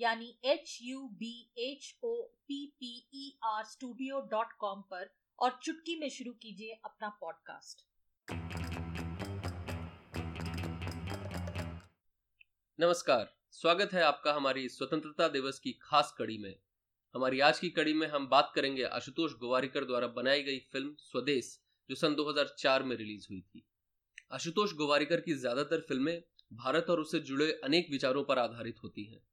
यानी H U B H O P P E R studio dot com पर और चुटकी में शुरू कीजिए अपना पॉडकास्ट नमस्कार, स्वागत है आपका हमारी स्वतंत्रता दिवस की खास कड़ी में। हमारी आज की कड़ी में हम बात करेंगे आशुतोष गोवारिकर द्वारा बनाई गई फ़िल्म स्वदेश, जो सन 2004 में रिलीज़ हुई थी। आशुतोष गोवारिकर की ज़्यादातर फ़िल्में भारत और उससे जुड़े अनेक विचारों पर आधारित होती हैं।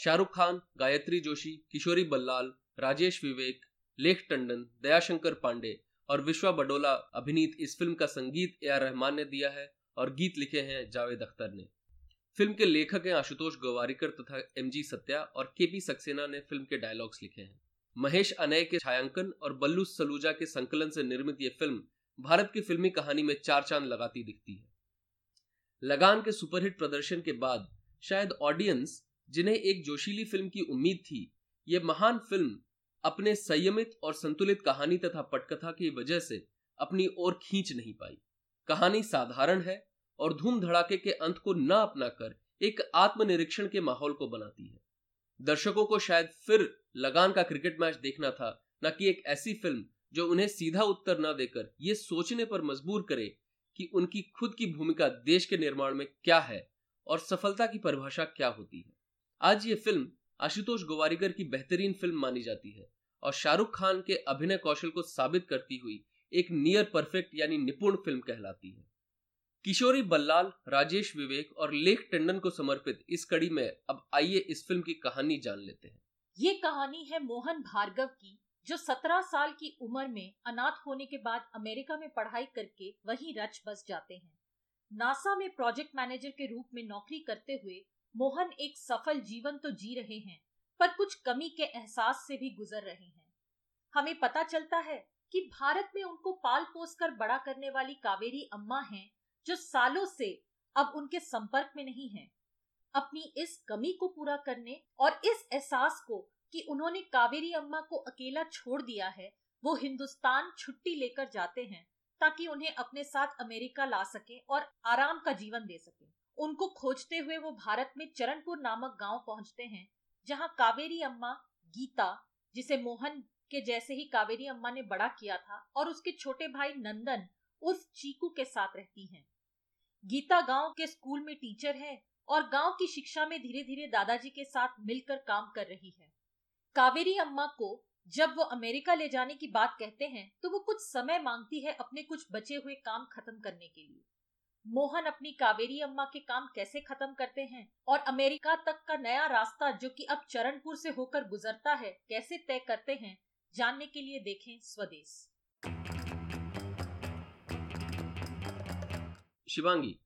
शाहरुख खान, गायत्री जोशी, किशोरी बल्लाल, राजेश विवेक, लेख टंडन, दयाशंकर पांडे और विश्वा बडोला अभिनीत इस फ़िल्म का संगीत ए आर रहमान ने दिया है और गीत लिखे हैं जावेद अख्तर ने। फ़िल्म के लेखक हैं आशुतोष गवारिकर तथा एम जी सत्या और के पी सक्सेना ने फ़िल्म के डायलॉग्स लिखे हैं। महेश अनय के छायांकन और बल्लू सलूजा के संकलन से निर्मित यह फ़िल्म भारत की फिल्मी कहानी में चार चाँद लगाती दिखती है। लगान के सुपरहिट प्रदर्शन के बाद शायद ऑडियंस जिन्हें एक जोशीली फ़िल्म की उम्मीद थी। ये महान फ़िल्म अपने संयमित और संतुलित कहानी तथा पटकथा की वजह से अपनी ओर खींच नहीं पाई। कहानी साधारण है और धूम धड़ाके के अंत को न अपनाकर एक आत्मनिरीक्षण के माहौल को बनाती है। दर्शकों को शायद फिर लगान का क्रिकेट मैच देखना था, न कि एक ऐसी फ़िल्म जो उन्हें सीधा उत्तर न देकर ये सोचने पर मजबूर करे कि उनकी खुद की भूमिका देश के निर्माण में क्या है और सफलता की परिभाषा क्या होती है। आज ये फ़िल्म आशुतोष गोवारिकर की बेहतरीन फ़िल्म मानी जाती है और शाहरुख खान के अभिनय कौशल को साबित करती हुई एक नियर परफेक्ट यानी निपुण फ़िल्म कहलाती है। किशोरी बल्लाल, राजेश विवेक और लेख टंडन को समर्पित इस कड़ी में अब आइए इस फ़िल्म की कहानी जान लेते हैं। ये कहानी है मोहन भार्गव की, जो सत्रह साल की उम्र में अनाथ होने के बाद अमेरिका में पढ़ाई करके वहीं रच बस जाते हैं। नासा में प्रोजेक्ट मैनेजर के रूप में नौकरी करते हुए मोहन एक सफल जीवन तो जी रहे हैं, पर कुछ कमी के एहसास से भी गुजर रहे हैं। हमें पता चलता है कि भारत में उनको पाल पोस कर बड़ा करने वाली कावेरी अम्मा हैं, जो सालों से अब उनके संपर्क में नहीं है। अपनी इस कमी को पूरा करने और इस एहसास को कि उन्होंने कावेरी अम्मा को अकेला छोड़ दिया है, वो हिंदुस्तान छुट्टी लेकर जाते हैं, ताकि उन्हें अपने साथ अमेरिका ला सके और आराम का जीवन दे सके। उनको खोजते हुए वो भारत में चरणपुर नामक गाँव पहुँचते हैं, जहाँ कावेरी अम्मा गीता, जिसे मोहन के जैसे ही कावेरी अम्मा ने बड़ा किया था, और उसके छोटे भाई नंदन उर्फ़ चीकू के साथ रहती हैं। गीता गाँव के स्कूल में टीचर है और गाँव की शिक्षा में धीरे धीरे दादाजी के साथ मिलकर काम कर रही है कावेरी अम्मा को जब वो अमेरिका ले जाने की बात कहते हैं तो वो कुछ समय मांगती है अपने कुछ बचे हुए काम खत्म करने के लिए मोहन अपनी कावेरी अम्मा के काम कैसे खत्म करते हैं और अमेरिका तक का नया रास्ता जो कि अब चरणपुर से होकर गुजरता है कैसे तय करते हैं जानने के लिए देखें स्वदेश शिवांगी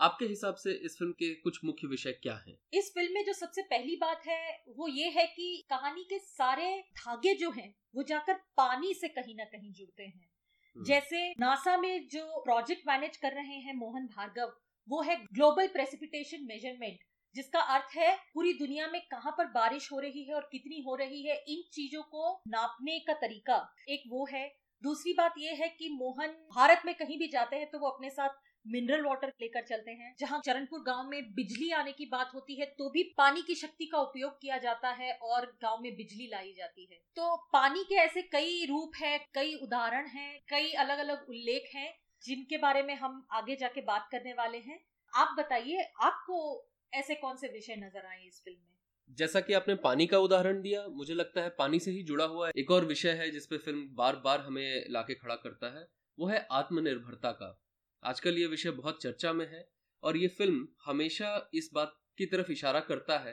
आपके हिसाब से इस फ़िल्म के कुछ मुख्य विषय क्या हैं? इस फ़िल्म में जो सबसे पहली बात है वो ये है कि कहानी के सारे धागे जो हैं वो जाकर पानी से कहीं ना कहीं जुड़ते हैं। जैसे नासा में जो प्रोजेक्ट मैनेज कर रहे हैं मोहन भार्गव, वो है ग्लोबल प्रेसिपिटेशन मेज़रमेंट जिसका अर्थ है पूरी दुनिया में कहाँ पर बारिश हो रही है और कितनी हो रही है, इन चीज़ों को नापने का तरीका। एक वो है। दूसरी बात यह है कि मोहन भारत में कहीं भी जाते हैं तो वो अपने साथ मिनरल वाटर लेकर चलते हैं। जहाँ चरणपुर गाँव में बिजली आने की बात होती है तो भी पानी की शक्ति का उपयोग किया जाता है और गाँव में बिजली लाई जाती है। तो पानी के ऐसे कई रूप है, कई उदाहरण हैं, कई अलग अलग उल्लेख हैं, जिनके बारे में हम आगे जाके बात करने वाले हैं। आप बताइए, आपको ऐसे कौन से विषय नज़र आए इस फ़िल्म में? जैसा कि आपने पानी का उदाहरण दिया, मुझे लगता है पानी से ही जुड़ा हुआ एक और विषय है जिसपे फ़िल्म बार बार हमें लाके खड़ा करता है, वो है आत्मनिर्भरता का। आजकल ये विषय बहुत चर्चा में है और ये फ़िल्म हमेशा इस बात की तरफ़ इशारा करता है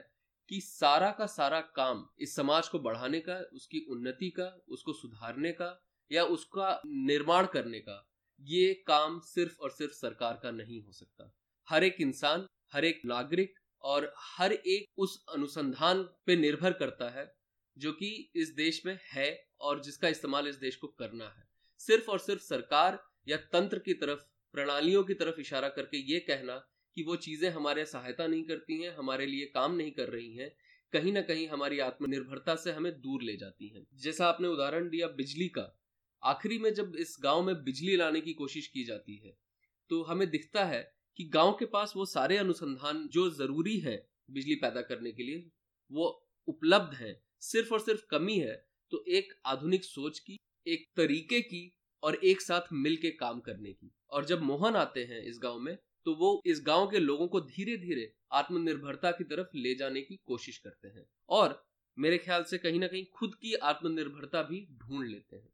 कि सारा का सारा काम इस समाज को बढ़ाने का, उसकी उन्नति का, उसको सुधारने का या उसका निर्माण करने का, ये काम सिर्फ़ और सिर्फ़ सरकार का नहीं हो सकता। हर एक इंसान, हर एक नागरिक और हर एक उस अनुसंधान पे निर्भर करता है जो कि इस देश में है और जिसका इस्तेमाल इस देश को करना है। सिर्फ़ और सिर्फ़ सरकार या तंत्र की तरफ़ प्रणालियों की तरफ़ इशारा करके ये कहना कि वो चीज़ें हमारे सहायता नहीं करती हैं, हमारे लिए काम नहीं कर रही हैं, कहीं ना कहीं हमारी आत्मनिर्भरता से हमें दूर ले जाती हैं। जैसा आपने उदाहरण दिया बिजली का, आखिरी में जब इस गाँव में बिजली लाने की कोशिश की जाती है तो हमें दिखता है कि गाँव के पास वो सारे अनुसंधान जो ज़रूरी है बिजली पैदा करने के लिए, वो उपलब्ध है, सिर्फ़ और सिर्फ़ कमी है तो एक आधुनिक सोच की, एक तरीके की और एक साथ मिल के काम करने की। और जब मोहन आते हैं इस गाँव में तो वो इस गाँव के लोगों को धीरे धीरे आत्मनिर्भरता की तरफ़ ले जाने की कोशिश करते हैं। और मेरे ख्याल से कहीं ना कहीं खुद की आत्मनिर्भरता भी ढूंढ लेते हैं।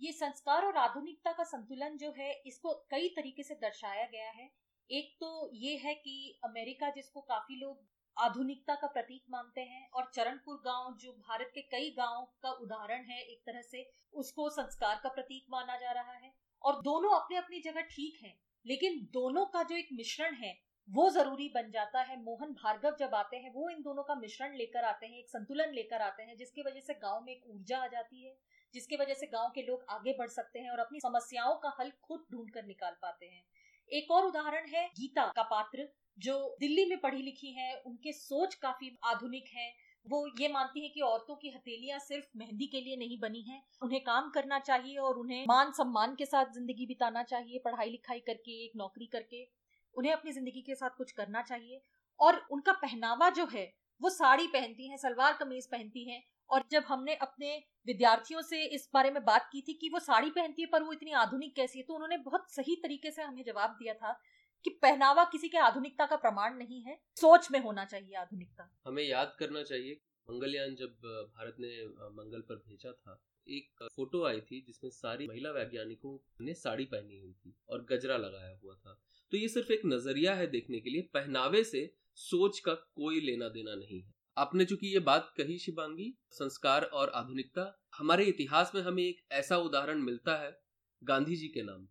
ये संस्कार और आधुनिकता का संतुलन जो है, इसको कई तरीके से दर्शाया गया है। एक तो ये है कि अमेरिका जिसको काफ़ी लोग आधुनिकता का प्रतीक मानते हैं और चरणपुर गाँव, जो भारत के कई गाँव का उदाहरण है एक तरह से, उसको संस्कार का प्रतीक माना जा रहा है। और दोनों अपने अपनी जगह ठीक हैं, लेकिन दोनों का जो एक मिश्रण है, वो ज़रूरी बन जाता है। मोहन भार्गव जब आते हैं, वो इन दोनों का मिश्रण लेकर आते हैं, एक संतुलन लेकर आते हैं, जिसकी वजह से गाँव में एक ऊर्जा आ जाती है, जिसकी वजह से गाँव के लोग आगे बढ़ सकते हैं और अपनी समस्याओं का हल खुद ढूंढ कर निकाल पाते हैं। एक और उदाहरण है गीता का पात्र जो दिल्ली में पढ़ी लिखी है, उनके सोच काफ़ी आधुनिक है। वो ये मानती है कि औरतों की हथेलियाँ सिर्फ़ मेहंदी के लिए नहीं बनी हैं। उन्हें काम करना चाहिए और उन्हें मान सम्मान के साथ ज़िंदगी बिताना चाहिए, पढ़ाई लिखाई करके, एक नौकरी करके। उन्हें अपनी ज़िंदगी के साथ कुछ करना चाहिए। और उनका पहनावा जो है, वो साड़ी पहनती हैं, सलवार कमीज पहनती हैं। और जब हमने अपने विद्यार्थियों से इस बारे में बात की थी कि वो साड़ी पहनती है, पर वो इतनी आधुनिक कैसी है तो उन्होंने बहुत सही तरीके से हमें जवाब दिया था। कि पहनावा किसी के आधुनिकता का प्रमाण नहीं है। सोच में होना चाहिए आधुनिकता। हमें याद करना चाहिए मंगलयान जब भारत ने मंगल पर भेजा था, एक फ़ोटो आई थी जिसमें सारी महिला वैज्ञानिकों ने साड़ी पहनी हुई थी और गजरा लगाया हुआ था। तो ये सिर्फ़ एक नज़रिया है देखने के लिए, पहनावे से सोच का कोई लेना देना नहीं है। आपने चूँकि ये बात कही शिवांगी, संस्कार और आधुनिकता, हमारे इतिहास में हमें एक ऐसा उदाहरण मिलता है गांधी जी के नाम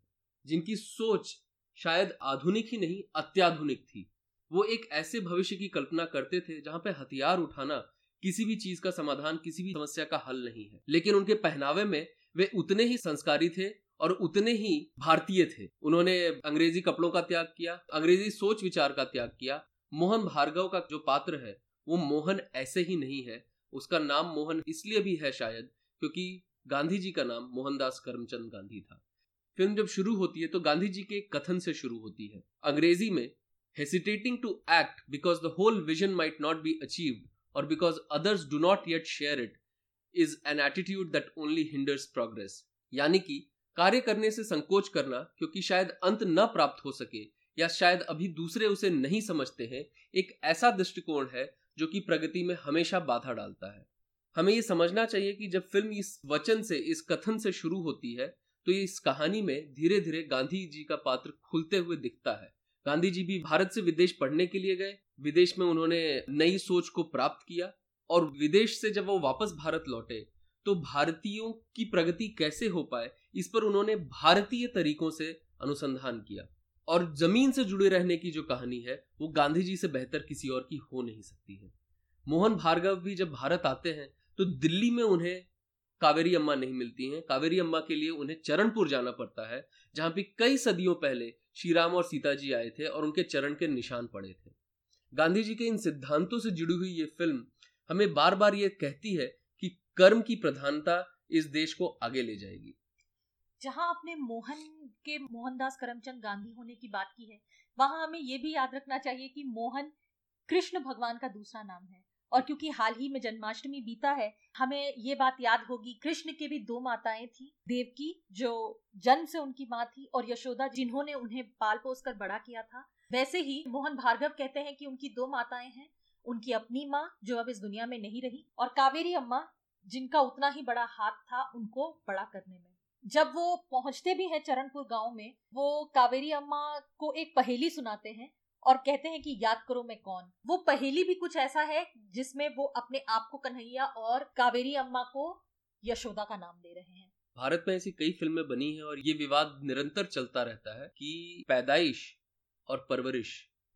जिनकी सोच शायद आधुनिक ही नहीं, अत्याधुनिक थी। वो एक ऐसे भविष्य की कल्पना करते थे जहाँ पे हथियार उठाना किसी भी चीज़ का समाधान, किसी भी समस्या का हल नहीं है। लेकिन उनके पहनावे में वे उतने ही संस्कारी थे और उतने ही भारतीय थे। उन्होंने अंग्रेज़ी कपड़ों का त्याग किया, अंग्रेज़ी सोच विचार का त्याग किया। मोहन भार्गव का जो पात्र है, वो मोहन ऐसे ही नहीं है। उसका नाम मोहन इसलिए भी है शायद क्योंकि गांधी जी का नाम मोहनदास करमचंद गांधी था। फ़िल्म जब शुरू होती है तो गांधी जी के कथन से शुरू होती है। अंग्रेज़ी में hesitating to act because the whole vision might not be achieved और because others do not yet share it is an attitude that only hinders progress यानी कि, कार्य करने से संकोच करना, क्योंकि शायद अंत न प्राप्त हो सके, या शायद अभी दूसरे उसे नहीं समझते हैं, एक ऐसा दृष्टिकोण है, जो कि प्रगति में हमेशा बाधा डालता है। हमें ये समझना चाहिए कि जब फ़िल्म इस वचन से, इस कथन से शुरू होती है तो इस कहानी में धीरे धीरे गांधी जी का पात्र खुलते हुए दिखता है। गांधी जी भी भारत से विदेश पढ़ने के लिए गए। विदेश में उन्होंने नई सोच को प्राप्त किया और विदेश से जब वो वापस भारत लौटे तो भारतीयों की प्रगति कैसे हो पाए, इस पर उन्होंने भारतीय तरीकों से अनुसंधान किया। और ज़मीन से जुड़े रहने की जो कहानी है, वो गांधी जी से बेहतर किसी और की हो नहीं सकती है। मोहन भार्गव भी जब भारत आते हैं तो दिल्ली में उन्हें कावेरी अम्मा नहीं मिलती हैं। कावेरी अम्मा के लिए उन्हें चरणपुर जाना पड़ता है, जहाँ पे कई सदियों पहले श्री राम और सीता जी आए थे और उनके चरण के निशान पड़े थे। गांधी जी के इन सिद्धांतों से जुड़ी हुई ये फ़िल्म हमें बार बार ये कहती है कि कर्म की प्रधानता इस देश को आगे ले जाएगी। जहाँ आपने मोहन के मोहनदास करमचंद गांधी होने की बात की है, वहाँ हमें ये भी याद रखना चाहिए कि मोहन कृष्ण भगवान का दूसरा नाम है। और क्योंकि हाल ही में जन्माष्टमी बीता है, हमें ये बात याद होगी, कृष्ण के भी दो माताएँ थी, देवकी, जो जन्म से उनकी माँ थी, और यशोदा, जिन्होंने उन्हें पाल पोस कर बड़ा किया था। वैसे ही मोहन भार्गव कहते हैं कि उनकी दो माताएँ हैं, उनकी अपनी माँ, जो अब इस दुनिया में नहीं रही, और कावेरी अम्मा, जिनका उतना ही बड़ा हाथ था, उनको बड़ा करने में। जब वो पहुँचते भी हैं चरणपुर गाँव में, वो कावेरी अम्मा को एक पहेली सुनाते हैं और कहते हैं कि याद करो मैं कौन। वो पहेली भी कुछ ऐसा है जिसमें वो अपने आप को कन्हैया और कावेरी अम्मा को यशोदा का नाम दे रहे हैं। भारत में ऐसी कई फ़िल्में बनी हैं और ये विवाद निरंतर चलता रहता है कि पैदाइश और परवरिश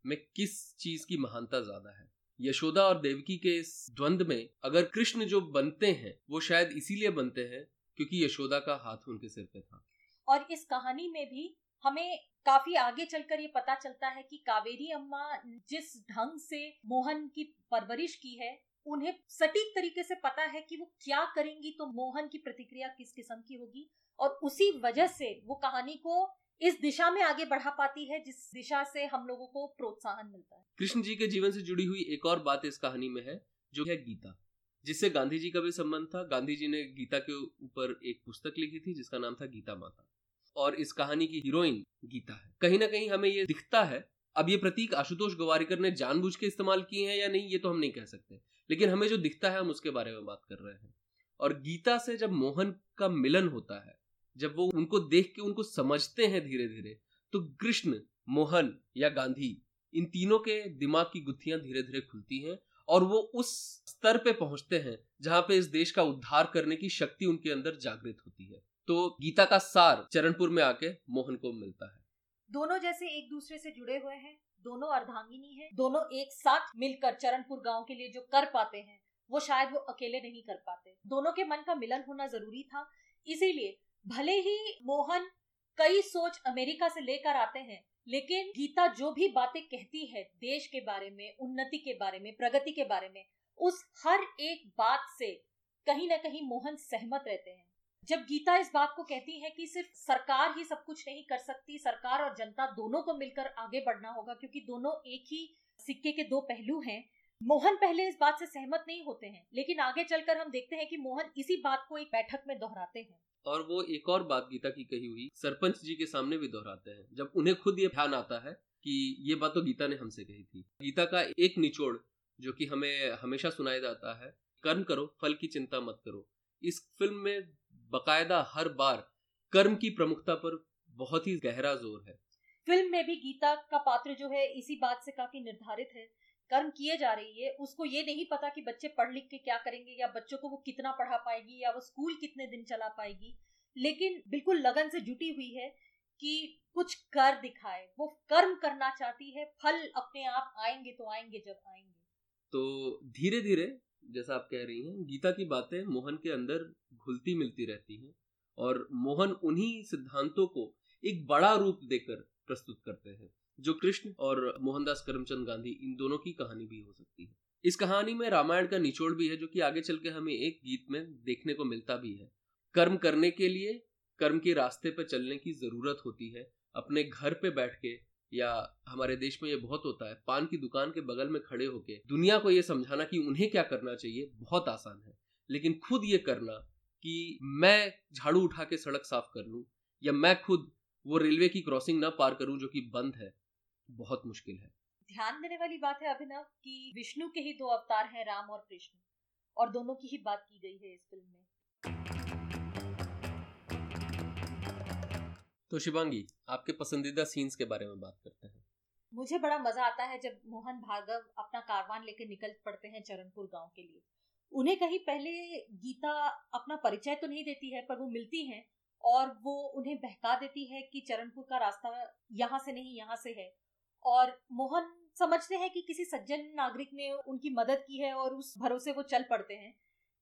में किस चीज़ की महानता ज़्यादा है। यशोदा और देवकी के इस द्वंद में अगर कृष्ण जो बनते हैं वो शायद इसीलिए बनते हैं क्योंकि यशोदा का हाथ उनके सिर पे था। और इस कहानी में भी हमें काफ़ी आगे चलकर ये पता चलता है कि कावेरी अम्मा जिस ढंग से मोहन की परवरिश की है, उन्हें सटीक तरीके से पता है कि वो क्या करेंगी तो मोहन की प्रतिक्रिया किस किस्म की होगी और उसी वजह से वो कहानी को इस दिशा में आगे बढ़ा पाती है, जिस दिशा से हम लोगों को प्रोत्साहन मिलता है। कृष्ण जी के जीवन से जुड़ी हुई एक और बात इस कहानी में है, जो है गीता, जिससे गांधी जी का भी संबंध था। गांधी जी ने गीता के ऊपर एक पुस्तक लिखी थी, जिसका नाम था गीता माता। और इस कहानी की हीरोइन गीता है। कहीं ना कहीं हमें ये दिखता है, अब ये प्रतीक आशुतोष गवारीकर ने जानबूझ के इस्तेमाल किए हैं या नहीं, ये तो हम नहीं कह सकते। लेकिन हमें जो दिखता है, हम उसके बारे में बात कर रहे हैं। और गीता से जब मोहन का मिलन होता है, जब वो उनको देख के उनको समझते हैं धीरे धीरे तो कृष्ण, मोहन या गांधी, इन तीनों के दिमाग की गुत्थियाँ धीरे धीरे खुलती हैं और वो उस स्तर पे पहुँचते हैं जहाँ पे इस देश का उद्धार करने की शक्ति उनके अंदर जागृत होती है। तो गीता का सार चरणपुर में आके मोहन को मिलता है। दोनों जैसे एक दूसरे से जुड़े हुए हैं, दोनों अर्धांगिनी है, दोनों एक साथ मिलकर चरणपुर गाँव के लिए जो कर पाते हैं, वो शायद वो अकेले नहीं कर पाते। दोनों के मन का मिलन होना ज़रूरी था, इसीलिए भले ही मोहन कई सोच अमेरिका से लेकर आते हैं, लेकिन गीता जो भी बातें कहती है देश के बारे में, उन्नति के बारे में, प्रगति के बारे में, उस हर एक बात से कहीं ना कहीं मोहन सहमत रहते हैं। जब गीता इस बात को कहती है कि सिर्फ़ सरकार ही सब कुछ नहीं कर सकती, सरकार और जनता दोनों को मिलकर आगे बढ़ना होगा, क्योंकि दोनों एक ही सिक्के के दो पहलू हैं। मोहन पहले इस बात से सहमत नहीं होते हैं, लेकिन आगे चलकर हम देखते हैं कि मोहन इसी बात को एक बैठक में दोहराते हैं। और वो एक और बात गीता की कही हुई, सरपंच जी के सामने भी दोहराते हैं, जब उन्हें खुद ये ध्यान आता है कि ये बात तो गीता ने हमसे कही थी। गीता का एक निचोड़, जो कि हमें हमेशा सुनाया जाता है, कर्म करो, फल की चिंता मत करो, इस फ़िल्म में बकायदा हर बार कर्म की प्रमुखता पर बहुत ही गहरा ज़ोर है। फ़िल्म में भी गीता का पात्र जो है इसी बात से काफ़ी निर्धारित है। कर्म किए जा रही है उसको ये नहीं पता कि बच्चे पढ़ लिख के क्या करेंगे या बच्चों को वो कितना पढ़ा पाएगी या वो स्कूल कितने दिन चला पाएगी। लेकिन बिल्कुल लगन से जुटी हुई है कि कुछ कर दिखाए। वो कर्म करना चाहती है फल अपने आप आएँगे तो आएँगे जब आएँगे। तो धीरे धीरे जैसा आप कह रही हैं गीता की बातें मोहन के अंदर घुलती मिलती रहती हैं और मोहन उन्हीं सिद्धांतों को एक बड़ा रूप देकर प्रस्तुत करते हैं, जो कृष्ण और मोहनदास करमचंद गांधी, इन दोनों की कहानी भी हो सकती है। इस कहानी में रामायण का निचोड़ भी है, जो कि आगे चल के हमें एक गीत में देखने को मिलता भी है। कर्म करने के लिए, कर्म के रास्ते पर चलने की ज़रूरत होती है, अपने घर पे बैठ के, या हमारे देश में ये बहुत होता है, पान की दुकान के बगल में खड़े होके, दुनिया को ये समझाना कि उन्हें क्या करना चाहिए, बहुत आसान है। लेकिन खुद ये करना कि मैं झाड़ू उठा के सड़क साफ़ कर लूँ या मैं खुद वो रेलवे की क्रॉसिंग ना पार करूँ जो कि बंद है बहुत मुश्किल है। ध्यान देने वाली बात है अभिनव कि विष्णु के ही दो अवतार हैं राम और कृष्ण और दोनों की ही बात की गई है इस फ़िल्म में। तो शिवांगी आपके पसंदीदा सीन्स के बारे में बात करते हैं। मुझे बड़ा मज़ा आता है जब मोहन भार्गव अपना कारवान लेकर निकल पड़ते हैं चरणपुर गाँव के लिए। उन्हें कहीं पहले गीता अपना परिचय तो नहीं देती है, पर वो मिलती हैं और वो उन्हें बहका देती है कि चरणपुर का रास्ता यहाँ से नहीं, यहाँ से है। और मोहन समझते हैं कि किसी सज्जन नागरिक ने उनकी मदद की है और उस भरोसे वो चल पड़ते हैं।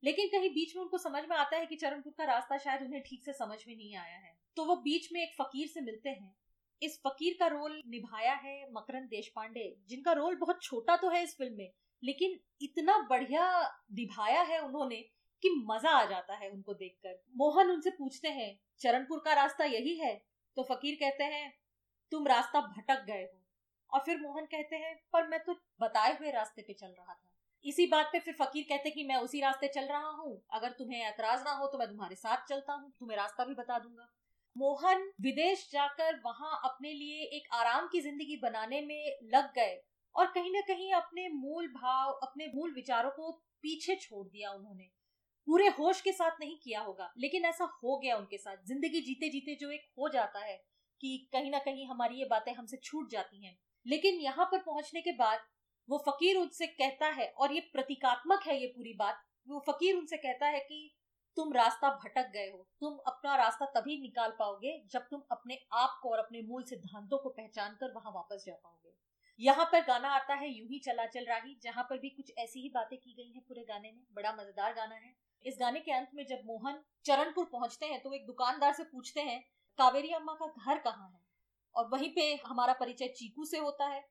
लेकिन कहीं बीच में उनको समझ में आता है कि चरणपुर का रास्ता शायद उन्हें ठीक से समझ में नहीं आया है। तो वो बीच में एक फकीर से मिलते हैं। इस फकीर का रोल निभाया है मकरंद देश पांडे जिनका रोल बहुत छोटा तो है इस फ़िल्म में लेकिन इतना बढ़िया निभाया है उन्होंने कि मज़ा आ जाता है उनको देखकर। मोहन उनसे पूछते हैं, चरणपुर का रास्ता यही है? तो फकीर कहते हैं, तुम रास्ता भटक गए हो। और फिर मोहन कहते हैं, पर मैं तो बताए हुए रास्ते पे चल रहा था। इसी बात पे फिर फकीर कहते कि मैं उसी रास्ते चल रहा हूँ। अगर तुम्हें ऐतराज ना हो तो मैं तुम्हारे साथ चलता हूँ। तुम्हें रास्ता भी बता दूँगा। मोहन विदेश जाकर वहाँ अपने लिए एक आराम की ज़िंदगी बनाने में लग गए। और कहीं ना कहीं अपने मूल भाव, अपने मूल विचारों को पीछे छोड़ दिया उन्होंने। पूरे होश के साथ नहीं किया होगा, लेकिन ऐसा हो गया उनके साथ। ज़िंदगी जीते जीते जो एक हो जाता है कि कहीं ना कहीं हमारी ये बातें हमसे छूट जाती हैं। लेकिन यहाँ पर पहुँचने के बाद वो फकीर उनसे कहता है, और ये प्रतीकात्मक है ये पूरी बात, वो फकीर उनसे कहता है कि तुम रास्ता भटक गए हो, तुम अपना रास्ता तभी निकाल पाओगे जब तुम अपने आप को और अपने मूल सिद्धांतों को पहचान कर वहाँ वापस जा पाओगे। यहाँ पर गाना आता है यूँ ही चला चल रही, जहाँ पर भी कुछ ऐसी ही बातें की गई हैं पूरे गाने में। बड़ा मज़ेदार गाना है। इस गाने के अंत में जब मोहन चरणपुर पहुँचते हैं तो एक दुकानदार से पूछते हैं, कावेरी अम्मा का घर कहाँ है? और वहीं पे हमारा परिचय चीकू से होता है।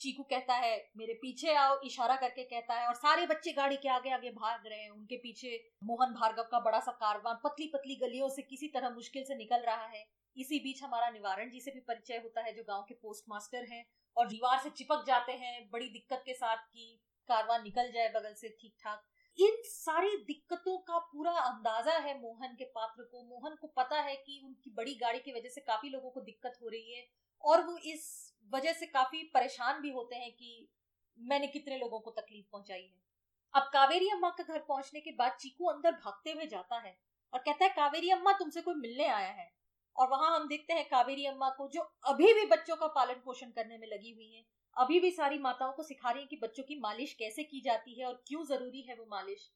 चीकू कहता है, मेरे पीछे आओ, इशारा करके कहता है, और सारे बच्चे गाड़ी के आगे आगे भाग रहे हैं। उनके पीछे मोहन भार्गव का बड़ा सा कारवान पतली पतली गलियों से किसी तरह मुश्किल से निकल रहा है। इसी बीच हमारा निवारण जी से भी परिचय होता है, जो गाँव के पोस्ट मास्टर हैं, और दीवार से चिपक जाते हैं, बड़ी दिक्कत के साथ कि कारवान निकल जाए, बगल से ठीक ठाक इन सारी दिक्कतों का पूरा अंदाज़ा है मोहन के पात्र को। मोहन को पता है कि उनकी बड़ी गाड़ी की वजह से काफ़ी लोगों को दिक्कत हो रही है, और वो इस वजह से काफ़ी परेशान भी होते हैं कि मैंने कितने लोगों को तकलीफ़ पहुंचाई है। अब कावेरी अम्मा के घर पहुँचने के बाद चीकू अंदर भागते हुए जाता है और कहता है, कावेरी अम्मा, तुमसे कोई मिलने आया है? और वहाँ हम देखते हैं कावेरी अम्मा को, जो अभी भी बच्चों का पालन पोषण करने में लगी हुई है। अभी भी सारी माताओं को सिखा रही है कि बच्चों की मालिश कैसे की जाती है और क्यों ज़रूरी है वो मालिश।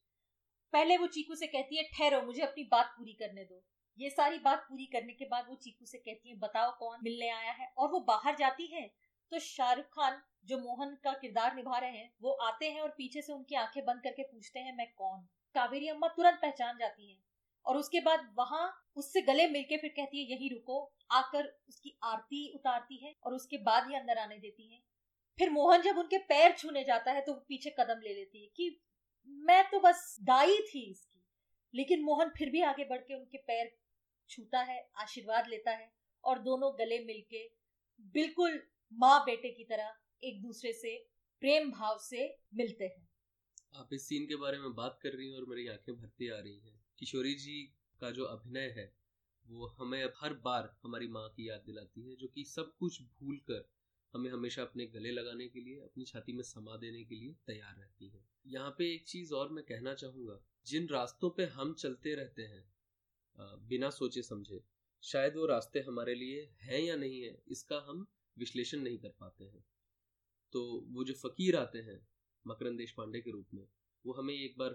पहले वो चीकू से कहती है, ठहरो, मुझे अपनी बात पूरी करने दो। ये सारी बात पूरी करने के बाद वो चीकू से कहती है, बताओ कौन मिलने आया है? और वो बाहर जाती है तो शाहरुख खान जो मोहन का किरदार निभा रहे हैं, वो आते हैं और पीछे से उनकी आँखें बंद करके पूछते हैं, मैं कौन? कावेरी अम्मा तुरंत पहचान जाती हैं और उसके बाद वहाँ उससे गले मिलके फिर कहती है, यही रुको। आकर उसकी आरती उतारती है और उसके बाद ही अंदर आने देती है। फिर मोहन जब उनके पैर छूने जाता है तो वो पीछे कदम ले लेती है कि, मैं तो बस दाई थी इसकी। लेकिन मोहन फिर भी आगे बढ़ के उनके पैर छूता है, आशीर्वाद लेता है और दोनों गले मिलके बिल्कुल माँ बेटे की तरह एक दूसरे से प्रेम भाव से मिलते हैं। आप इस सीन के बारे में बात कर रही हैं और मेरी आँखें भरती आ रही हैं। किशोरी जी का जो अभिनय है, वो हमें हर बार हमारी माँ की याद दिलाती है, जो कि सब कुछ भूल कर हमें हमेशा अपने गले लगाने के लिए, अपनी छाती में समा देने के लिए तैयार रहती है। यहाँ पे एक चीज़ और मैं कहना चाहूँगा, जिन रास्तों पे हम चलते रहते हैं बिना सोचे समझे। शायद वो रास्ते हमारे लिए हैं या नहीं है, इसका हम विश्लेषण नहीं कर पाते हैं। तो वो जो फकीर आते हैं, मकरंद देश पांडे के रूप में, वो हमें एक बार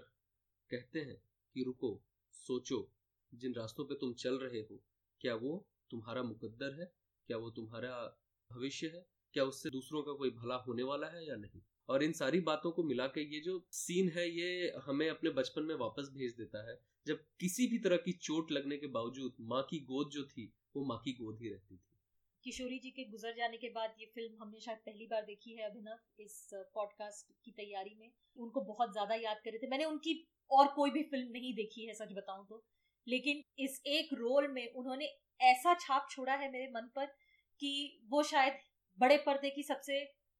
कहते हैं कि, रुको, सोचो, जिन रास्तों पे तुम चल रहे हो, क्या वो तुम्हारा मुकद्दर है? क्या वो तुम्हारा भविष्य है? क्या उससे दूसरों का कोई भला होने वाला है या नहीं? और इन सारी बातों को मिला के ये जो सीन है, ये हमें अपने बचपन में वापस भेज देता है। जब किसी भी तरह की चोट लगने के बावजूद माँ की गोद जो थी, वो माँ की गोद ही रहती थी। किशोरी जी के गुजर जाने के बाद ये फ़िल्म हमने शायद पहली बार देखी है अभिनव इस पॉडकास्ट की तैयारी में। उनको बहुत ज़्यादा याद करे थे। मैंने उनकी और कोई भी फ़िल्म नहीं देखी है, सच बताऊँ तो। लेकिन इस एक रोल में उन्होंने ऐसा छाप छोड़ा है मेरे मन पर कि वो शायद बड़े पर्दे की सबसे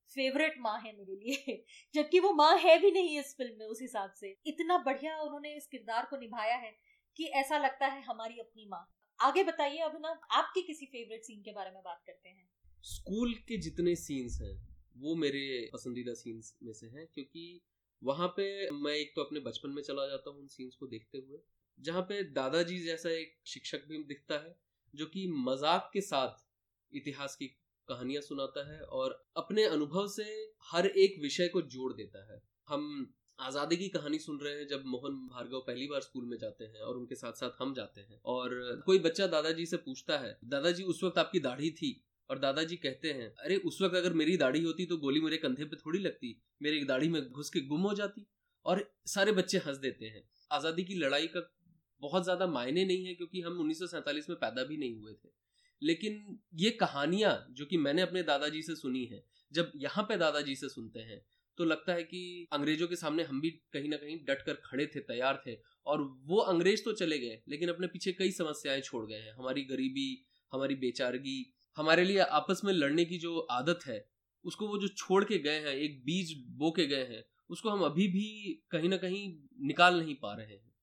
फेवरेट माँ है मेरे लिए, जबकि वो माँ है भी नहीं इस फ़िल्म में, उस हिसाब से। इतना बढ़िया उन्होंने इस किरदार को निभाया है कि ऐसा लगता है हमारी अपनी माँ। आगे बताइए, अभिनव, आपके किसी फेवरेट सीन के बारे में बात करते हैं? स्कूल के जितने सीन्स हैं, वो मेरे पसंदीदा सीन्स में से हैं, क्योंकि वहाँ पे मैं एक तो अपने बचपन में चला जाता हूँ उन सीन्स को देखते हुए, जहाँ पे दादाजी जैसा एक शिक्षक भी दिखता है, जो कि मज़ाक के साथ इतिहास की कहानियाँ सुनाता है और अपने अनुभव से हर एक विषय को जोड़ देता है। हम आज़ादी की कहानी सुन रहे हैं जब मोहन भार्गव पहली बार स्कूल में जाते हैं और उनके साथ साथ हम जाते हैं और कोई बच्चा दादाजी से पूछता है, दादाजी, उस वक्त आपकी दाढ़ी थी? और दादाजी कहते हैं, अरे, उस वक्त अगर मेरी दाढ़ी होती तो गोली मेरे कंधे पे थोड़ी लगती, मेरी दाढ़ी में घुस के गुम हो जाती। और सारे बच्चे हंस देते हैं। आज़ादी की लड़ाई का बहुत ज़्यादा मायने नहीं है क्योंकि हम उन्नीस में पैदा भी नहीं हुए थे। लेकिन ये कहानियाँ जो कि मैंने अपने दादाजी से सुनी है, जब यहाँ पे दादाजी से सुनते हैं तो लगता है कि अंग्रेज़ों के सामने हम भी कहीं ना कहीं डट कर खड़े थे, तैयार थे, और वो अंग्रेज़ तो चले गए, लेकिन अपने पीछे कई समस्याएँ छोड़ गए हैं। हमारी गरीबी, हमारी बेचारगी, हमारे लिए आपस में लड़ने की जो आदत है, उसको वो जो छोड़ के गए हैं, एक बीज बो के गए हैं, उसको हम अभी भी कहीं ना कहीं निकाल नहीं पा रहे हैं।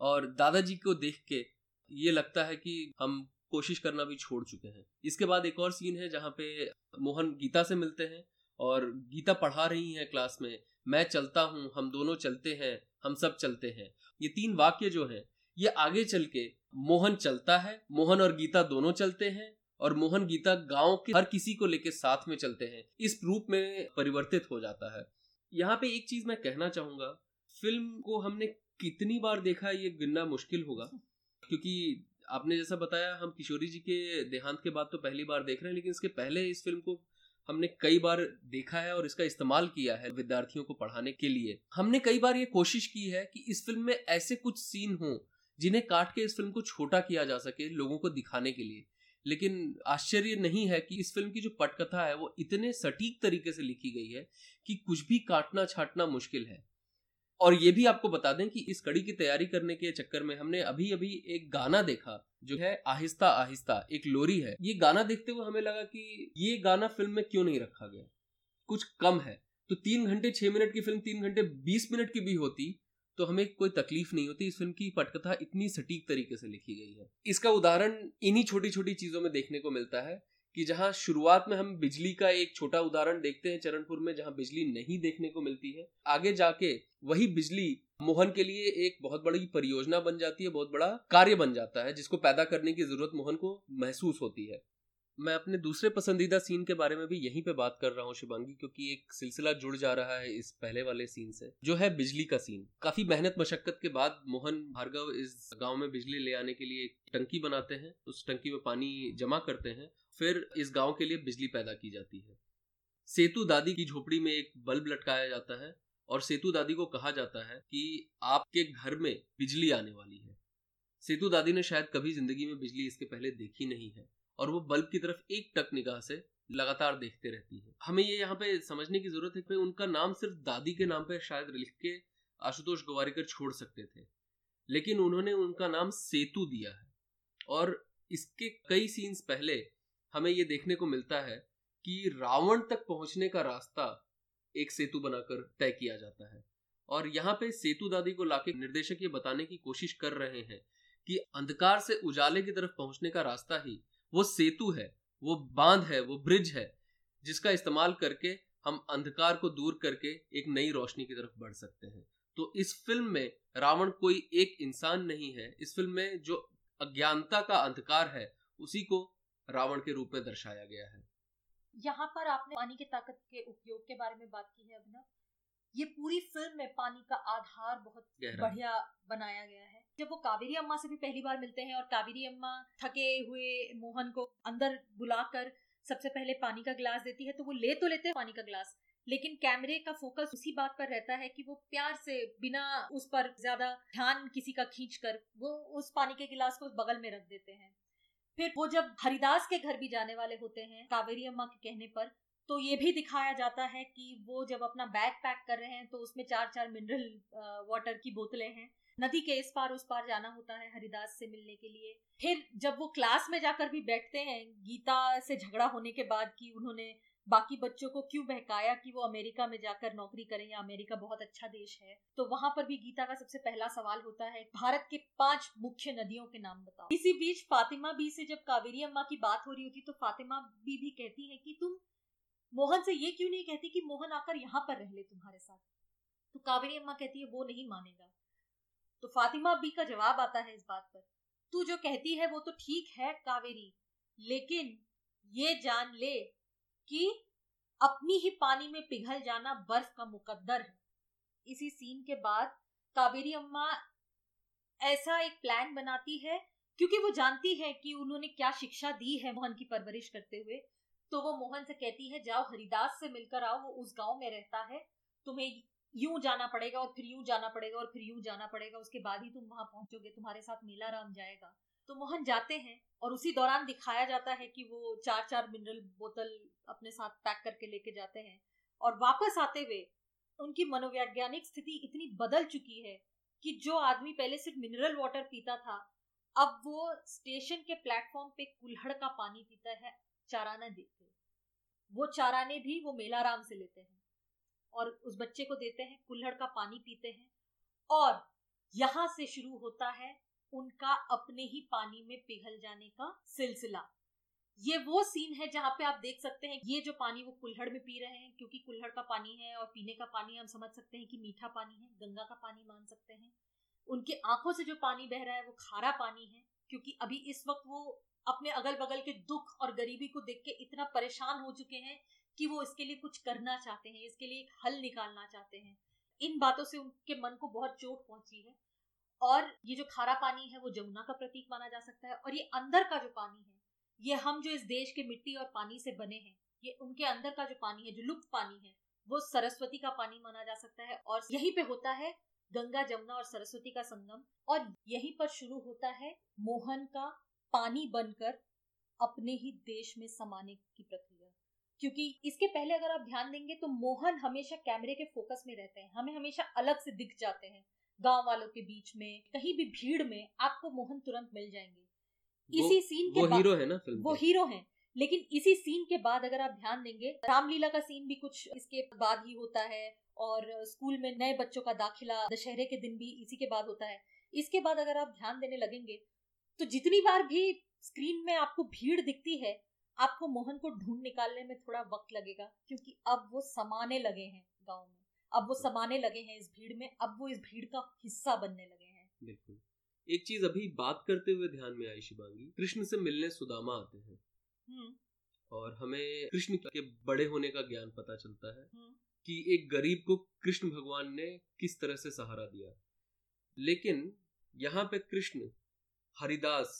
और दादाजी को देख के ये लगता है कि हम कोशिश करना भी छोड़ चुके हैं। इसके बाद एक और सीन है जहाँ पे मोहन गीता से मिलते हैं और गीता पढ़ा रही हैं क्लास में, मैं चलता हूँ, हम दोनों चलते हैं, हम सब चलते हैं। ये तीन वाक्य जो हैं, ये आगे चल के मोहन चलता है, मोहन और गीता दोनों चलते हैं और मोहन गीता गाँव के हर किसी को लेके साथ में चलते हैं, इस रूप में परिवर्तित हो जाता है। यहाँ पे एक चीज़ मैं कहना चाहूँगा, फ़िल्म को हमने कितनी बार देखा ये गिनना मुश्किल होगा, क्योंकि आपने जैसा बताया, हम किशोरी जी के देहांत के बाद तो पहली बार देख रहे हैं, लेकिन इसके पहले इस फ़िल्म को हमने कई बार देखा है और इसका इस्तेमाल किया है विद्यार्थियों को पढ़ाने के लिए। हमने कई बार ये कोशिश की है कि इस फ़िल्म में ऐसे कुछ सीन हो, जिन्हें काट के इस फ़िल्म को छोटा किया जा सके लोगों को दिखाने के लिए। लेकिन आश्चर्य नहीं है कि इस फ़िल्म की जो पटकथा है, वो इतने सटीक तरीके से लिखी गई है कि कुछ भी काटना छाटना मुश्किल है। और ये भी आपको बता दें कि इस कड़ी की तैयारी करने के चक्कर में हमने अभी अभी एक गाना देखा, जो है आहिस्ता आहिस्ता, एक लोरी है। ये गाना देखते हुए हमें लगा कि ये गाना फ़िल्म में क्यों नहीं रखा गया? कुछ कम है। तो तीन घंटे छह मिनट की फ़िल्म, तीन घंटे बीस मिनट की भी होती तो हमें कोई तकलीफ़ नहीं होती। इस फ़िल्म की पटकथा इतनी सटीक तरीके से लिखी गई है। इसका उदाहरण इन्हीं छोटी छोटी चीज़ों में देखने को मिलता है। कि जहाँ शुरुआत में हम बिजली का एक छोटा उदाहरण देखते हैं चरणपुर में, जहाँ बिजली नहीं देखने को मिलती है, आगे जाके वही बिजली मोहन के लिए एक बहुत बड़ी परियोजना बन जाती है, बहुत बड़ा कार्य बन जाता है, जिसको पैदा करने की ज़रूरत मोहन को महसूस होती है। मैं अपने दूसरे पसंदीदा सीन के बारे में भी यहीं पे बात कर रहा हूँ शिवांगी क्योंकि एक सिलसिला जुड़ जा रहा है इस पहले वाले सीन से, जो है बिजली का सीन काफ़ी मेहनत मशक्कत के बाद मोहन भार्गव इस गाँव में बिजली ले आने के लिए एक टंकी बनाते हैं, उस टंकी में पानी जमा करते हैं फिर इस गाँव के लिए बिजली पैदा की जाती है। सेतु दादी की झोपड़ी में एक बल्ब लटकाया जाता है और सेतु दादी को कहा जाता है कि आपके घर में बिजली आने वाली है। सेतु दादी ने शायद कभी ज़िंदगी में बिजली इसके पहले देखी नहीं है और वो बल्ब की तरफ़ एक टक निगाह से लगातार देखते रहती है। हमें ये यहाँ पे समझने की ज़रूरत है कि उनका नाम सिर्फ़ दादी के नाम पे शायद लिख के आशुतोष गवारीकर छोड़ सकते थे, लेकिन उन्होंने उनका नाम सेतु दिया है। और इसके कई सीन्स पहले हमें ये देखने को मिलता है कि रावण तक पहुँचने का रास्ता एक सेतु बनाकर तय किया जाता है। और यहाँ पे सेतु दादी को लाके निर्देशक ये बताने की कोशिश कर रहे हैं कि अंधकार से उजाले की तरफ़ पहुँचने का रास्ता ही वो सेतु है, वो बाँध है, वो ब्रिज है, जिसका इस्तेमाल करके हम अंधकार को दूर करके एक नई रोशनी की तरफ़ बढ़ सकते हैं। तो इस फ़िल्म में रावण कोई एक इंसान नहीं है। इस फ़िल्म में जो अज्ञानता का अंधकार है, उसी को रावण के रूप में दर्शाया गया है। यहाँ पर आपने पानी की ताकत के उपयोग के बारे में बात की है अभिनव। ये पूरी फ़िल्म में पानी का आधार बहुत बढ़िया बनाया गया है। जब वो कावेरी अम्मा से भी पहली बार मिलते हैं और कावेरी अम्मा थके हुए मोहन को अंदर बुलाकर सबसे पहले पानी का गिलास देती है तो वो ले तो लेते हैं पानी का गिलास लेकिन कैमरे का फोकस उसी बात पर रहता है कि वो प्यार से बिना उस पर ज़्यादा ध्यान किसी का खींच कर वो उस पानी के गिलास को बगल में रख देते हैं। फिर वो जब हरिदास के घर भी जाने वाले होते हैं, कावेरी अम्मा के कहने पर तो ये भी दिखाया जाता है कि वो जब अपना बैग पैक कर रहे हैं तो उसमें चार चार मिनरल वाटर की बोतलें हैं। नदी के इस पार उस पार जाना होता है हरिदास से मिलने के लिए। फिर जब वो क्लास में जाकर भी बैठते हैं, गीता से झगड़ा होने के बाद कि उन्होंने बाकी बच्चों को क्यों बहकाया कि वो अमेरिका में जाकर नौकरी करें या अमेरिका बहुत अच्छा देश है? तो वहाँ पर भी गीता का सबसे पहला सवाल होता है, भारत के पाँच मुख्य नदियों के नाम बताओ। इसी बीच फातिमा बी से जब कावेरी अम्मा की बात हो रही होती तो फातिमा बी भी कहती है कि, तुम मोहन से ये क्यों नहीं कहती कि मोहन आकर यहाँ पर रह ले तुम्हारे साथ? तो कावेरी अम्मा कहती है, वो नहीं मानेगा। तो फातिमा बी का जवाब आता है इस बात पर। तू जो कहती है वो तो ठीक है कावेरी, लेकिन ये जान ले कि अपनी ही पानी में पिघल जाना बर्फ़ का मुकद्दर है। इसी सीन के बाद कावेरी अम्मा ऐसा एक प्लान बनाती है, क्योंकि वो जानती है कि उन्होंने क्या शिक्षा दी है मोहन की परवरिश करते हुए तो वो मोहन से कहती है, जाओ हरिदास से मिलकर आओ, वो उस गाँव में रहता है। तुम्हें यूँ जाना पड़ेगा और फिर यूँ जाना पड़ेगा और फिर यूँ जाना पड़ेगा, उसके बाद ही तुम वहाँ पहुंचोगे, तुम्हारे साथ मेला राम जाएगा। तो मोहन जाते हैं और उसी दौरान दिखाया जाता है कि वो चार चार मिनरल बोतल अपने साथ पैक करके लेके जाते हैं। और वापस आते हुए उनकी मनोवैज्ञानिक स्थिति इतनी बदल चुकी है कि जो आदमी पहले सिर्फ़ मिनरल वाटर पीता था, अब वो स्टेशन के प्लेटफॉर्म पे कुल्हड़ का पानी पीता है, चाराना देखते वो चाराने भी वो मेलाराम से लेते हैं और उस बच्चे को देते हैं, कुल्हड़ का पानी पीते हैं। और यहाँ से शुरू होता है उनका अपने ही पानी में पिघल जाने का सिलसिला। ये वो सीन है जहाँ पे आप देख सकते हैं, ये जो पानी वो कुल्हड़ में पी रहे हैं, क्योंकि कुल्हड़ का पानी है और पीने का पानी हम समझ सकते हैं कि मीठा पानी है, गंगा का पानी मान सकते हैं। उनके आँखों से जो पानी बह रहा है वो खारा पानी है, क्योंकि अभी इस वक्त वो अपने अगल बगल के दुख और गरीबी को देख के इतना परेशान हो चुके हैं कि वो इसके लिए कुछ करना चाहते हैं, इसके लिए एक हल निकालना चाहते हैं। इन बातों से उनके मन को बहुत चोट पहुँची है। और ये जो खारा पानी है वो जमुना का प्रतीक माना जा सकता है और ये अंदर का जो पानी है, ये हम जो इस देश के मिट्टी और पानी से बने हैं, ये उनके अंदर का जो पानी है, जो लुप्त पानी है, वो सरस्वती का पानी माना जा सकता है और यहीं पे होता है गंगा, जमुना और सरस्वती का संगम और यहीं पर शुरू होता है मोहन का पानी बनकर अपने ही देश में समाने की प्रक्रिया। क्योंकि इसके पहले अगर आप ध्यान देंगे तो मोहन हमेशा कैमरे के फोकस में रहते हैं, हमें हमेशा अलग से दिख जाते हैं। गाँव वालों के बीच में कहीं भी भीड़ में आपको मोहन तुरंत मिल जाएँगे। इसी सीन के वो हीरो है ना फ़िल्म वो हीरो है। लेकिन इसी सीन के बाद अगर आप ध्यान देंगे रामलीला का सीन भी कुछ इसके बाद ही होता है और स्कूल में नए बच्चों का दाखिला दशहरे के दिन भी इसी के बाद होता है। इसके बाद अगर आप ध्यान देने लगेंगे तो जितनी बार भी स्क्रीन में आपको भीड़ दिखती है आपको मोहन को ढूंढ निकालने में थोड़ा वक्त लगेगा क्योंकि अब वो समाने लगे हैं गाँव में। अब वो समाने लगे हैं इस भीड़ में अब वो इस भीड़ का हिस्सा बनने लगे हैं बिल्कुल एक चीज़ अभी बात करते हुए ध्यान में आई शिवांगी कृष्ण से मिलने सुदामा आते हैं हम्म। और हमें कृष्ण के बड़े होने का ज्ञान पता चलता है हम्म। कि एक गरीब को कृष्ण भगवान ने किस तरह से सहारा दिया लेकिन यहाँ पे कृष्ण हरिदास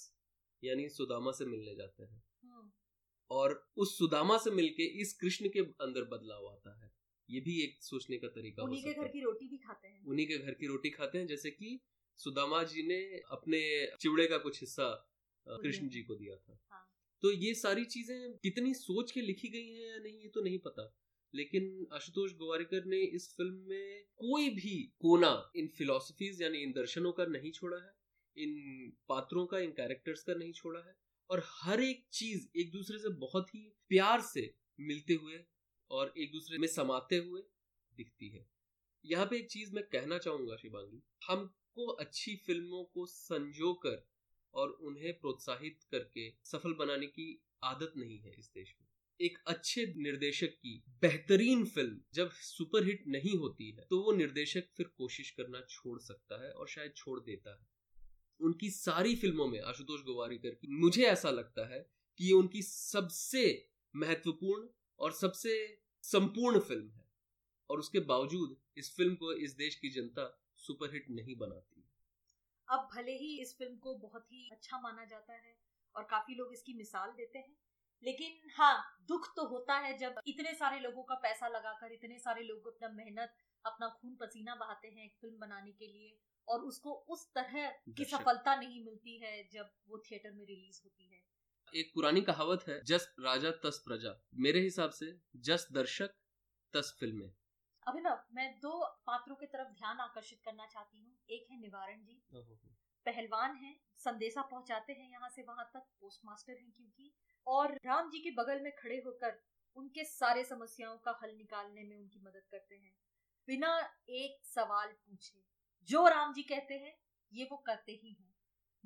यानी सुदामा से मिलने जाते हैं हम्म। और उस सुदामा से मिलके इस कृष्ण के अंदर बदलाव आता है ये भी एक सोचने का तरीका उन्हीं के घर की रोटी भी खाते हैं। उन्हीं के घर की रोटी खाते हैं जैसे कि सुदामा जी ने अपने चिवड़े का कुछ हिस्सा कृष्ण जी को दिया था। हाँ। तो ये सारी चीज़ें कितनी सोच के लिखी गई हैं या नहीं ये तो नहीं पता। लेकिन आशुतोष गोवारिकर ने इस फ़िल्म में कोई भी कोना इन फिलोसफीज यानी इन दर्शनों का नहीं छोड़ा है इन पात्रों का इन कैरेक्टर्स का नहीं छोड़ा है और हर एक चीज़ एक दूसरे से बहुत ही प्यार से मिलते हुए और एक दूसरे में समाते हुए दिखती है। यहाँ पे एक चीज़ मैं कहना चाहूँगा शिवांगी, हमको अच्छी फ़िल्मों को संजो कर और उन्हें प्रोत्साहित करके सफल बनाने की आदत नहीं है इस देश में। एक अच्छे निर्देशक की बेहतरीन फ़िल्म जब सुपरहिट नहीं होती है तो वो निर्देशक फिर कोशिश करना छोड़ सकता है और शायद छोड़ देता है। उनकी सारी फ़िल्मों में आशुतोष गोवारिकर की, मुझे ऐसा लगता है कि ये उनकी सबसे महत्वपूर्ण और सबसे संपूर्ण फ़िल्म है। और उसके बावजूद इस फ़िल्म को इस देश की जनता सुपरहिट नहीं बनाती। अब भले ही इस फ़िल्म को बहुत ही अच्छा माना जाता है और काफ़ी लोग इसकी मिसाल देते हैं लेकिन हाँ दुख तो होता है जब इतने सारे लोगों का पैसा लगाकर इतने सारे लोग अपना मेहनत अपना खून पसीना बहाते हैं एक फ़िल्म बनाने के लिए और उसको उस तरह की सफलता नहीं मिलती है जब वो थिएटर में रिलीज़ होती है। एक पुरानी कहावत है जस राजा तस प्रजा। मेरे हिसाब से जस दर्शक तस फ़िल्में। अभिनव मैं दो पात्रों की तरफ़ ध्यान आकर्षित करना चाहती हूँ। एक है निवारण जी। पहलवान है संदेशा पहुंचाते हैं यहाँ से वहाँ तक पोस्ट मास्टर है क्योंकि। और राम जी के बगल में खड़े होकर उनके सारे समस्याओं का हल निकालने में उनकी मदद करते हैं। बिना एक सवाल पूछे। जो राम जी कहते हैं ये वो करते ही हैं।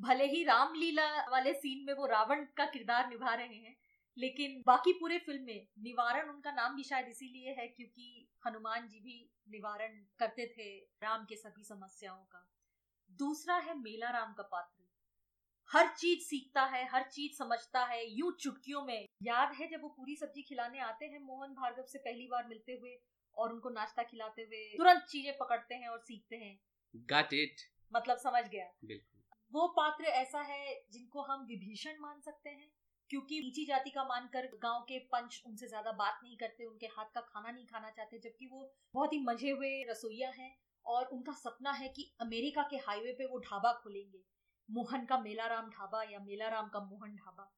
भले ही रामलीला वाले सीन में वो रावण का किरदार निभा रहे हैं लेकिन बाकी पूरे फ़िल्म में निवारण उनका नाम भी शायद इसीलिए है क्योंकि हनुमान जी भी निवारण करते थे राम के सभी समस्याओं का। दूसरा है मेला राम का पात्र। हर चीज़ सीखता है हर चीज़ समझता है यू चुटकियों में। याद है जब वो पूरी सब्ज़ी खिलाने आते हैं मोहन भार्गव से पहली बार मिलते हुए और उनको नाश्ता खिलाते हुए तुरंत चीज़ें पकड़ते हैं और सीखते हैं? Got it. मतलब समझ गया। वो पात्र ऐसा है जिनको हम विभीषण मान सकते हैं, क्योंकि नीची जाति का मानकर गाँव के पंच उनसे ज़्यादा बात नहीं करते, उनके हाथ का खाना नहीं खाना चाहते, जबकि वो बहुत ही मज़े हुए रसोईया हैं और उनका सपना है कि अमेरिका के हाईवे पे वो ढाबा खोलेंगे, मोहन का मेलाराम ढाबा या मेलाराम का मोहन ढाबा।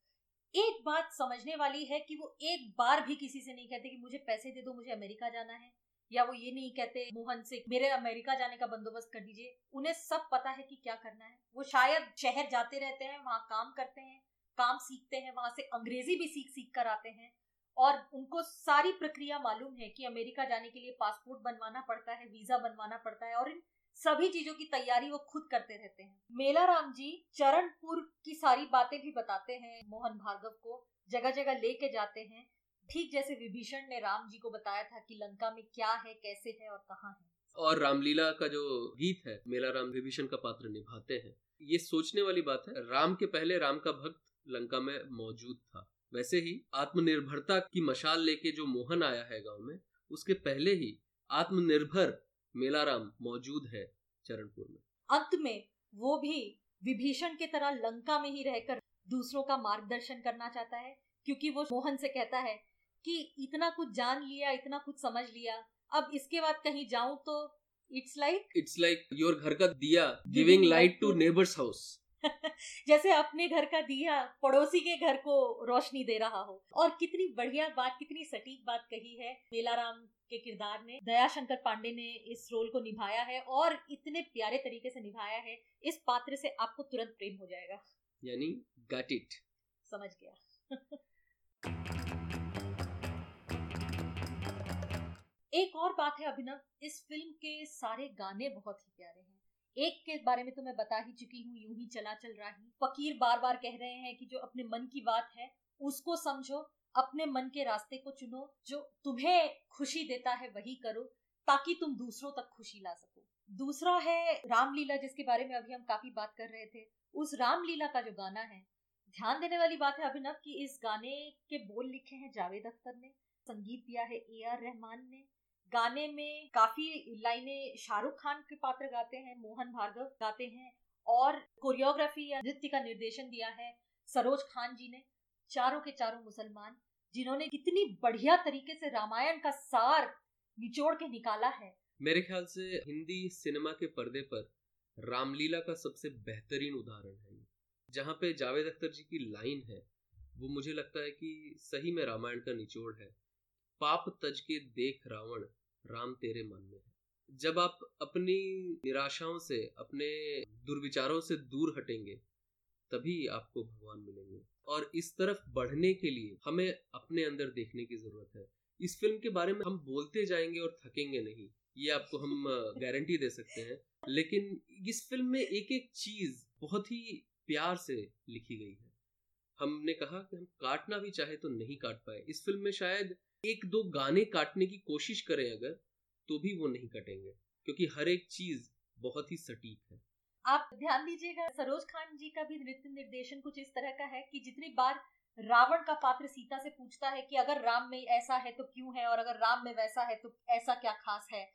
एक बात समझने वाली है कि वो एक बार भी किसी से नहीं कहते कि मुझे पैसे दे दो, मुझे अमेरिका जाना है। या वो ये नहीं कहते, मोहन से, मेरे अमेरिका जाने का बंदोबस्त कर दीजिए। उन्हें सब पता है कि क्या करना है। वो शायद शहर जाते रहते हैं, वहाँ काम करते हैं, काम सीखते हैं, वहाँ से अंग्रेज़ी भी सीख सीख कर आते हैं। और उनको सारी प्रक्रिया मालूम है कि अमेरिका जाने के लिए पासपोर्ट बनवाना पड़ता है, वीज़ा बनवाना पड़ता है और इन सभी चीज़ों की तैयारी वो खुद करते रहते हैं। मेला राम जी चरणपुर की सारी बातें भी बताते हैं, मोहन भार्गव को जगह जगह लेके जाते हैं। ठीक जैसे विभीषण ने राम जी को बताया था कि लंका में क्या है कैसे है और कहाँ है। और रामलीला का जो गीत है मेला राम विभीषण का पात्र निभाते हैं ये सोचने वाली बात है राम के पहले राम का भक्त लंका में मौजूद था। वैसे ही आत्मनिर्भरता की मशाल लेके जो मोहन आया है गाँव में उसके पहले ही आत्मनिर्भर मेलाराम मौजूद है चरणपुर में। अंत में वो भी विभीषण के तरह लंका में ही रहकर दूसरों का मार्गदर्शन करना चाहता है क्योंकि वो मोहन से कहता है कि इतना कुछ जान लिया इतना कुछ समझ लिया अब इसके बाद कहीं जाऊँ तो it's like it's like your घर का दिया giving light to neighbours house जैसे अपने घर का दिया पड़ोसी के घर को रोशनी दे रहा हो। और कितनी बढ़िया बात कितनी सटीक बात कही है मेलाराम के किरदार ने। दया शंकर पांडे ने इस रोल को निभाया है और इतने प्यारे तरीके से निभाया है इस पात्र से आपको तुरंत प्रेम हो जाएगा। यानी गट इट समझ गया। एक और बात है अभिनव, इस फ़िल्म के सारे गाने बहुत ही प्यारे हैं। एक के बारे में तो मैं बता ही चुकी हूँ, यूँ ही चला चल रहा ही। फकीर बार बार कह रहे हैं कि जो अपने मन की बात है, उसको समझो, अपने मन के रास्ते को चुनो, जो तुम्हें खुशी देता है वही करो, ताकि तुम दूसरों तक खुशी ला सको। दूसरा है रामलीला, जिसके बारे में अभी हम काफ़ी बात कर रहे थे। उस रामलीला का जो गाना है, ध्यान देने वाली बात है अभिनव, कि इस गाने के बोल लिखे हैं जावेद अख्तर ने, संगीत दिया है ए आर रहमान ने गाने में काफ़ी लाइनें शाहरुख खान के पात्र गाते हैं, मोहन भार्गव गाते हैं और कोरियोग्राफी या नृत्य का निर्देशन दिया है सरोज खान जी ने, चारों के चारों मुसलमान, जिन्होंने कितनी बढ़िया तरीके से रामायण का सार निचोड़ के निकाला है। मेरे ख्याल से हिंदी सिनेमा के पर्दे पर रामलीला का सबसे बेहतरीन उदाहरण है जहाँ पे जावेद अख्तर जी की लाइन है, वो मुझे लगता है कि सही में रामायण का निचोड़ है। पाप तज के देख रावण, राम तेरे मन में है। जब आप अपनी निराशाओं से, अपने दुर्विचारों से दूर हटेंगे, तभी आपको भगवान मिलेंगे। और इस तरफ़ बढ़ने के लिए हमें अपने अंदर देखने की ज़रूरत है। इस फ़िल्म के बारे में हम बोलते जाएँगे और थकेंगे नहीं, ये आपको हम गारंटी दे सकते हैं। लेकिन इस फ़िल्म में एक एक चीज़ बहुत ही प्यार से लिखी गई है। हमने कहा कि हम काटना भी चाहे तो नहीं काट पाए। इस फ़िल्म में शायद एक दो गाने काटने की कोशिश करें अगर तो भी वो नहीं कटेंगे क्योंकि हर एक चीज़ बहुत ही सटीक है। आप ध्यान दीजिएगा सरोज खान जी का भी नृत्य निर्देशन कुछ इस तरह का है कि जितनी बार रावण का पात्र सीता से पूछता है कि अगर राम में ऐसा है तो क्यों है और अगर राम में वैसा है तो ऐसा क्या खास है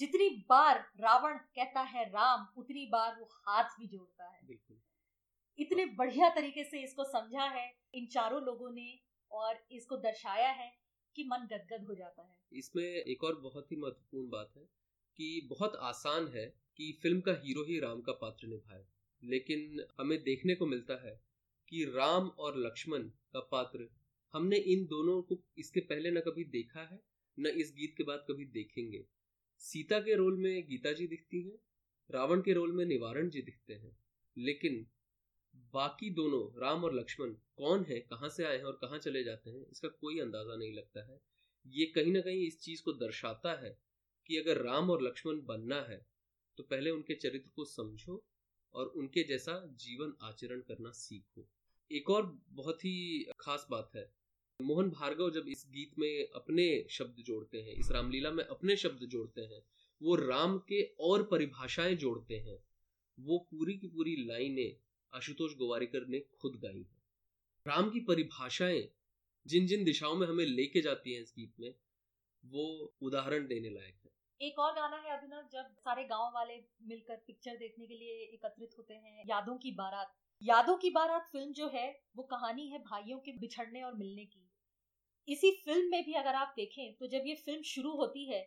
जितनी बार रावण कहता है राम उतनी बार वो हाथ भी जोड़ता है। बिल्कुल। इतने बढ़िया तरीके से इसको समझा है इन चारों लोगों ने और इसको दर्शाया है। कि मन गदगद हो जाता है। इसमें एक और बहुत ही महत्वपूर्ण बात है कि बहुत आसान है कि फ़िल्म का हीरो ही राम का पात्र निभाए। लेकिन हमें देखने को मिलता है कि राम और लक्ष्मण का पात्र हमने इन दोनों को इसके पहले न कभी देखा है, न इस गीत के बाद कभी देखेंगे। सीता के रोल में गीता जी दिखती हैं, रावण के रोल में निवारण जी दिखते हैं। लेकिन बाकी दोनों, राम और लक्ष्मण, कौन है, कहाँ से आए हैं और कहाँ चले जाते हैं, इसका कोई अंदाज़ा नहीं लगता है। ये कहीं ना कहीं इस चीज़ को दर्शाता है कि अगर राम और लक्ष्मण बनना है तो पहले उनके चरित्र को समझो और उनके जैसा जीवन आचरण करना सीखो। एक और बहुत ही खास बात है, मोहन भार्गव जब इस गीत में अपने शब्द जोड़ते हैं, इस रामलीला में अपने शब्द जोड़ते हैं, वो राम के और परिभाषाएँ जोड़ते हैं, वो पूरी की पूरी लाइनें आशुतोष गोवारीकर ने खुद गाई है। राम की परिभाषाएँ जिन जिन दिशाओं में हमें लेके जाती हैं इस गीत में, वो उदाहरण देने लायक है। एक और गाना है अभिनव, जब सारे गाँव वाले मिलकर पिक्चर देखने के लिए एकत्रित होते हैं, यादों की बारात। यादों की बारात फ़िल्म जो है, वो कहानी है भाइयों के बिछड़ने और मिलने की। इसी फ़िल्म में भी अगर आप देखें तो जब ये फ़िल्म शुरू होती है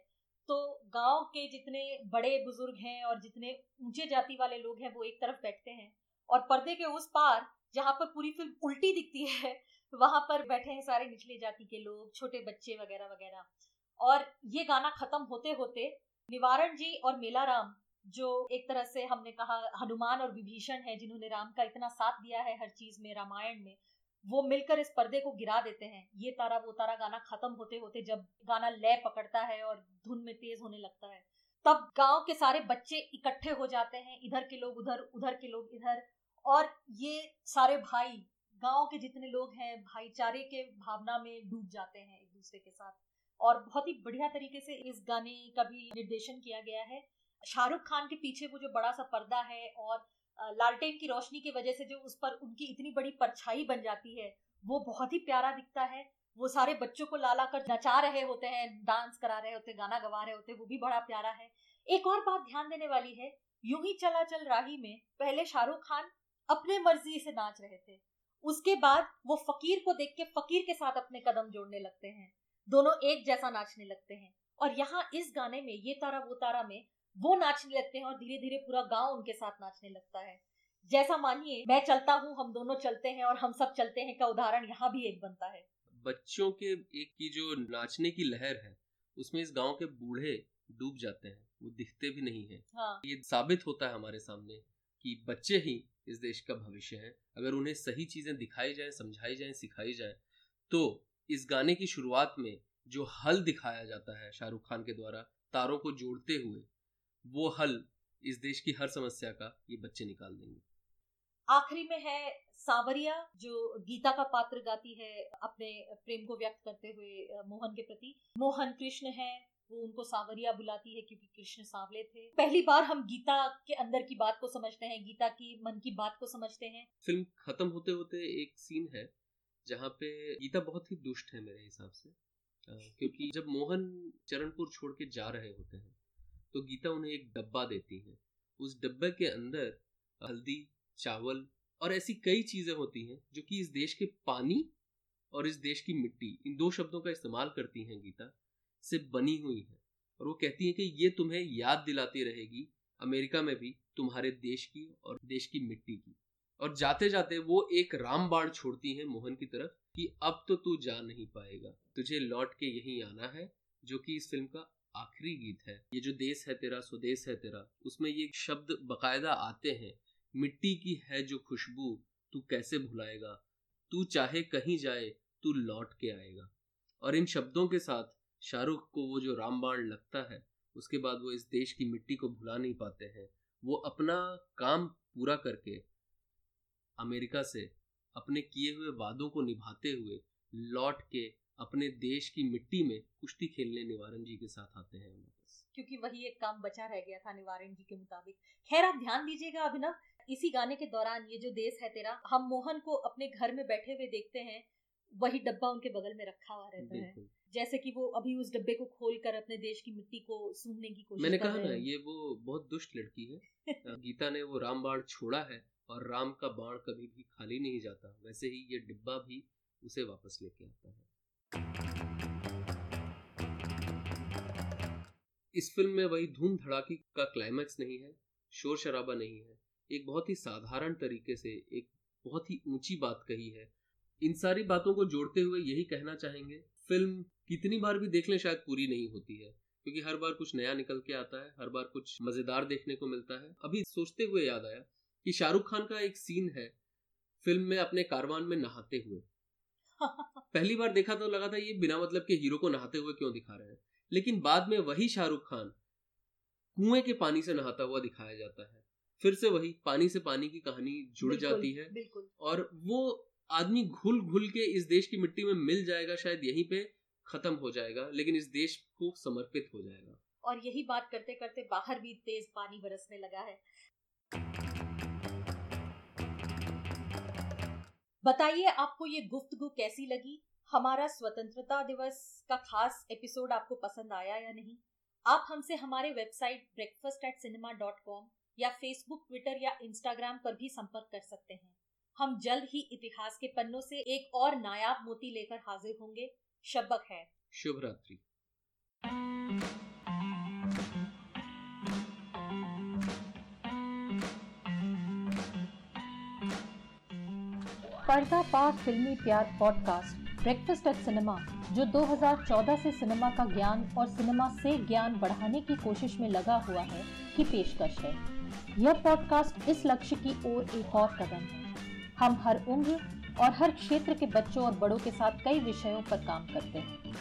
तो गाँव के जितने बड़े बुज़ुर्ग हैं और जितने ऊँचे जाति वाले लोग हैं, वो एक तरफ़ बैठते हैं। और पर्दे के उस पार जहाँ पर पूरी फ़िल्म उल्टी दिखती है, वहाँ पर बैठे हैं सारे निचले जाति के लोग, छोटे बच्चे वगैरह वगैरह। और ये गाना खत्म होते होते निवारण जी और मेलाराम, जो एक तरह से हमने कहा हनुमान और विभीषण है, जिन्होंने राम का इतना साथ दिया है हर चीज़ में, रामायण में, वो मिलकर इस पर्दे को गिरा देते हैं। ये तारा वो तारा गाना खत्म होते होते जब गाना लय पकड़ता है और धुन में तेज होने लगता है, तब गाँव के सारे बच्चे इकट्ठे हो जाते हैं, इधर के लोग उधर उधर के लोग इधर। और ये सारे भाई, गाँव के जितने लोग हैं, भाईचारे के भावना में डूब जाते हैं एक दूसरे के साथ। और बहुत ही बढ़िया तरीके से इस गाने का भी निर्देशन किया गया है। शाहरुख खान के पीछे वो जो बड़ा सा पर्दा है और लालटेन की रोशनी की वजह से जो उस पर उनकी इतनी बड़ी परछाई बन जाती है, वो बहुत ही प्यारा दिखता है। वो सारे बच्चों को लाला कर नचा रहे होते हैं, डांस करा रहे होते हैं, गाना गवा रहे होते हैं, वो भी बड़ा प्यारा है। एक और बात ध्यान देने वाली है, यूँ ही चला चल राही में, पहले शाहरुख खान अपने मर्ज़ी से नाच रहे थे। उसके बाद वो फकीर को देख के फकीर के साथ अपने कदम जोड़ने लगते हैं। दोनों एक जैसा नाचने लगते हैं। और यहाँ इस गाने में ये तारा वो तारा में वो नाचने लगते हैं और धीरे धीरे पूरा गाँव उनके साथ नाचने लगता है। जैसा मानिए मैं चलता हूँ हम दोनों चलते हैं और हम सब चलते हैं का उदाहरण यहाँ भी एक बनता है। बच्चों के एक की जो नाचने की लहर है उसमें इस गाँव के बूढ़े डूब जाते हैं। वो दिखते भी नहीं है। हाँ। ये साबित होता है हमारे सामने कि बच्चे ही इस देश का भविष्य है। अगर उन्हें सही चीज़ें दिखाई जाए, समझाई जाए, सिखाई जाए तो इस गाने की शुरुआत में जो हल दिखाया जाता है शाहरुख खान के द्वारा, तारों को जोड़ते हुए, वो हल इस देश की हर समस्या का ये बच्चे निकाल देंगे। आखिरी में है सावरिया, जो गीता का पात्र गाती है अपने प्रेम को व्यक्त करते हुए, मोहन के प्रति। मोहन कृष्ण है वो उनको सावरिया बुलाती है क्योंकि कृष्ण सावले थे। पहली बार हम गीता के अंदर की बात को समझते हैं, गीता की मन की बात को समझते हैं। फ़िल्म खत्म होते होते एक सीन है, जहाँ पे गीता बहुत ही दुष्ट है मेरे हिसाब से। क्योंकि जब मोहन चरणपुर छोड़ के जा रहे होते हैं तो गीता उन्हें एक डब्बा देती है। उस डब्बे के अंदर हल्दी, चावल और ऐसी कई चीज़ें होती हैं, जो कि इस देश के पानी और इस देश की मिट्टी, इन दो शब्दों का इस्तेमाल करती हैं गीता। से बनी हुई है। और वो कहती है कि ये तुम्हें याद दिलाती रहेगी अमेरिका में भी, तुम्हारे देश की और देश की मिट्टी की। और जाते जाते वो एक रामबाण छोड़ती हैं मोहन की तरफ़ कि अब तो तू जा नहीं पाएगा। तुझे लौट के यहीं आना है, जो कि इस फ़िल्म का आखिरी गीत है। ये जो देश है तेरा, स्वदेश है तेरा, उसमें ये शब्द बकायदा आते हैं। मिट्टी की है जो खुशबू, तू कैसे भुलाएगा? तू चाहे कहीं जाए, तू लौट के आएगा। और इन शब्दों के साथ शाहरुख को वो जो रामबाण लगता है उसके बाद वो इस देश की मिट्टी को भुला नहीं पाते हैं। वो अपना काम पूरा करके अमेरिका से अपने किए हुए वादों को निभाते हुए लौट के अपने देश की मिट्टी में कुश्ती खेलने निवारण जी के साथ आते हैं क्योंकि वही एक काम बचा रह गया था निवारण जी के मुताबिक। खैर आप ध्यान दीजिएगा अभिनव इसी गाने के दौरान ये जो देश है तेरा हम मोहन को अपने घर में बैठे हुए देखते हैं वही डब्बा उनके बगल में रखा हुआ रहता है। जैसे कि वो अभी उस डब्बे को खोल कर अपने देश की मिट्टी को सूंघने की कोशिश मैंने कहा ना ये वो बहुत दुष्ट लड़की है। गीता ने वो राम बाण छोड़ा है और राम का बाण कभी भी खाली नहीं जाता। वैसे ही ये डिब्बा भी उसे वापस लेके आता है। इस फ़िल्म में वही धूम धड़ाकी का क्लाइमैक्स नहीं है शोर शराबा नहीं है। एक बहुत ही साधारण तरीके से एक बहुत ही ऊँची बात कही है। इन सारी बातों को जोड़ते हुए यही कहना चाहेंगे फ़िल्म कितनी बार भी देख लें शायद पूरी नहीं होती है। क्योंकि हर बार कुछ नया निकल के आता है हर बार कुछ मज़ेदार देखने को मिलता है। अभी सोचते हुए याद आया कि शाहरुख खान का एक सीन है फ़िल्म में अपने कारवान में नहाते हुए। पहली बार देखा तो लगा था ये बिना मतलब के हीरो को नहाते हुए क्यों दिखा रहे हैं। लेकिन बाद में वही शाहरुख खान कुएँ के पानी से नहाता हुआ दिखाया जाता है। फिर से वही पानी से पानी की कहानी जुड़ जाती है। और वो आदमी घुल घुल के इस देश की मिट्टी में मिल जाएगा, शायद यहीं पे खत्म हो जाएगा, लेकिन इस देश को समर्पित हो जाएगा। और यही बात करते करते बाहर भी तेज पानी बरसने लगा है। बताइए, आपको ये गुफ्तगु कैसी लगी? हमारा स्वतंत्रता दिवस का खास एपिसोड आपको पसंद आया या नहीं? आप हमसे हमारे website breakfast at cinema dot com या फेसबुक ट्विटर या इंस्टाग्राम पर भी संपर्क कर सकते हैं। हम जल्द ही इतिहास के पन्नों से एक और नायाब मोती लेकर हाजिर होंगे। शब्बक है। शुभ रात्रि। पर्दा पार फिल्मी प्यार पॉडकास्ट ब्रेकफास्ट एट सिनेमा जो 2014 से सिनेमा का ज्ञान और सिनेमा से ज्ञान बढ़ाने की कोशिश में लगा हुआ है की पेशकश है। यह पॉडकास्ट इस लक्ष्य की ओर एक और कदम है। हम हर उम्र और हर क्षेत्र के बच्चों और बड़ों के साथ कई विषयों पर काम करते हैं।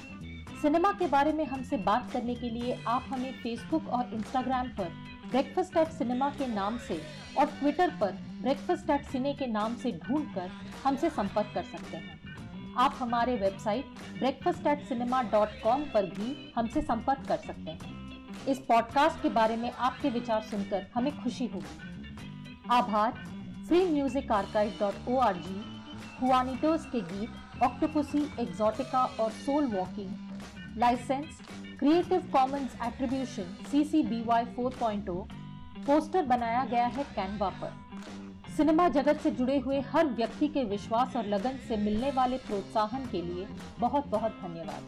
सिनेमा के बारे में हमसे बात करने के लिए आप हमें फेसबुक और इंस्टाग्राम पर ब्रेकफास्ट एट सिनेमा के नाम से और ट्विटर पर ब्रेकफास्ट एट सिने के नाम से ढूंढकर हमसे संपर्क कर सकते हैं। आप हमारे website breakfast at cinema dot com पर भी हमसे संपर्क कर सकते हैं। इस पॉडकास्ट के बारे में आपके विचार सुनकर हमें खुशी होगी। आभार। Free music archive dot O R G Juanitos के गीत ऑक्टोपुसी एग्जॉटिका और soul walking licence creative commons attribution C C B Y four point O poster बनाया गया है कैनवा पर. सिनेमा जगत से जुड़े हुए हर व्यक्ति के विश्वास और लगन से मिलने वाले प्रोत्साहन के लिए बहुत बहुत धन्यवाद.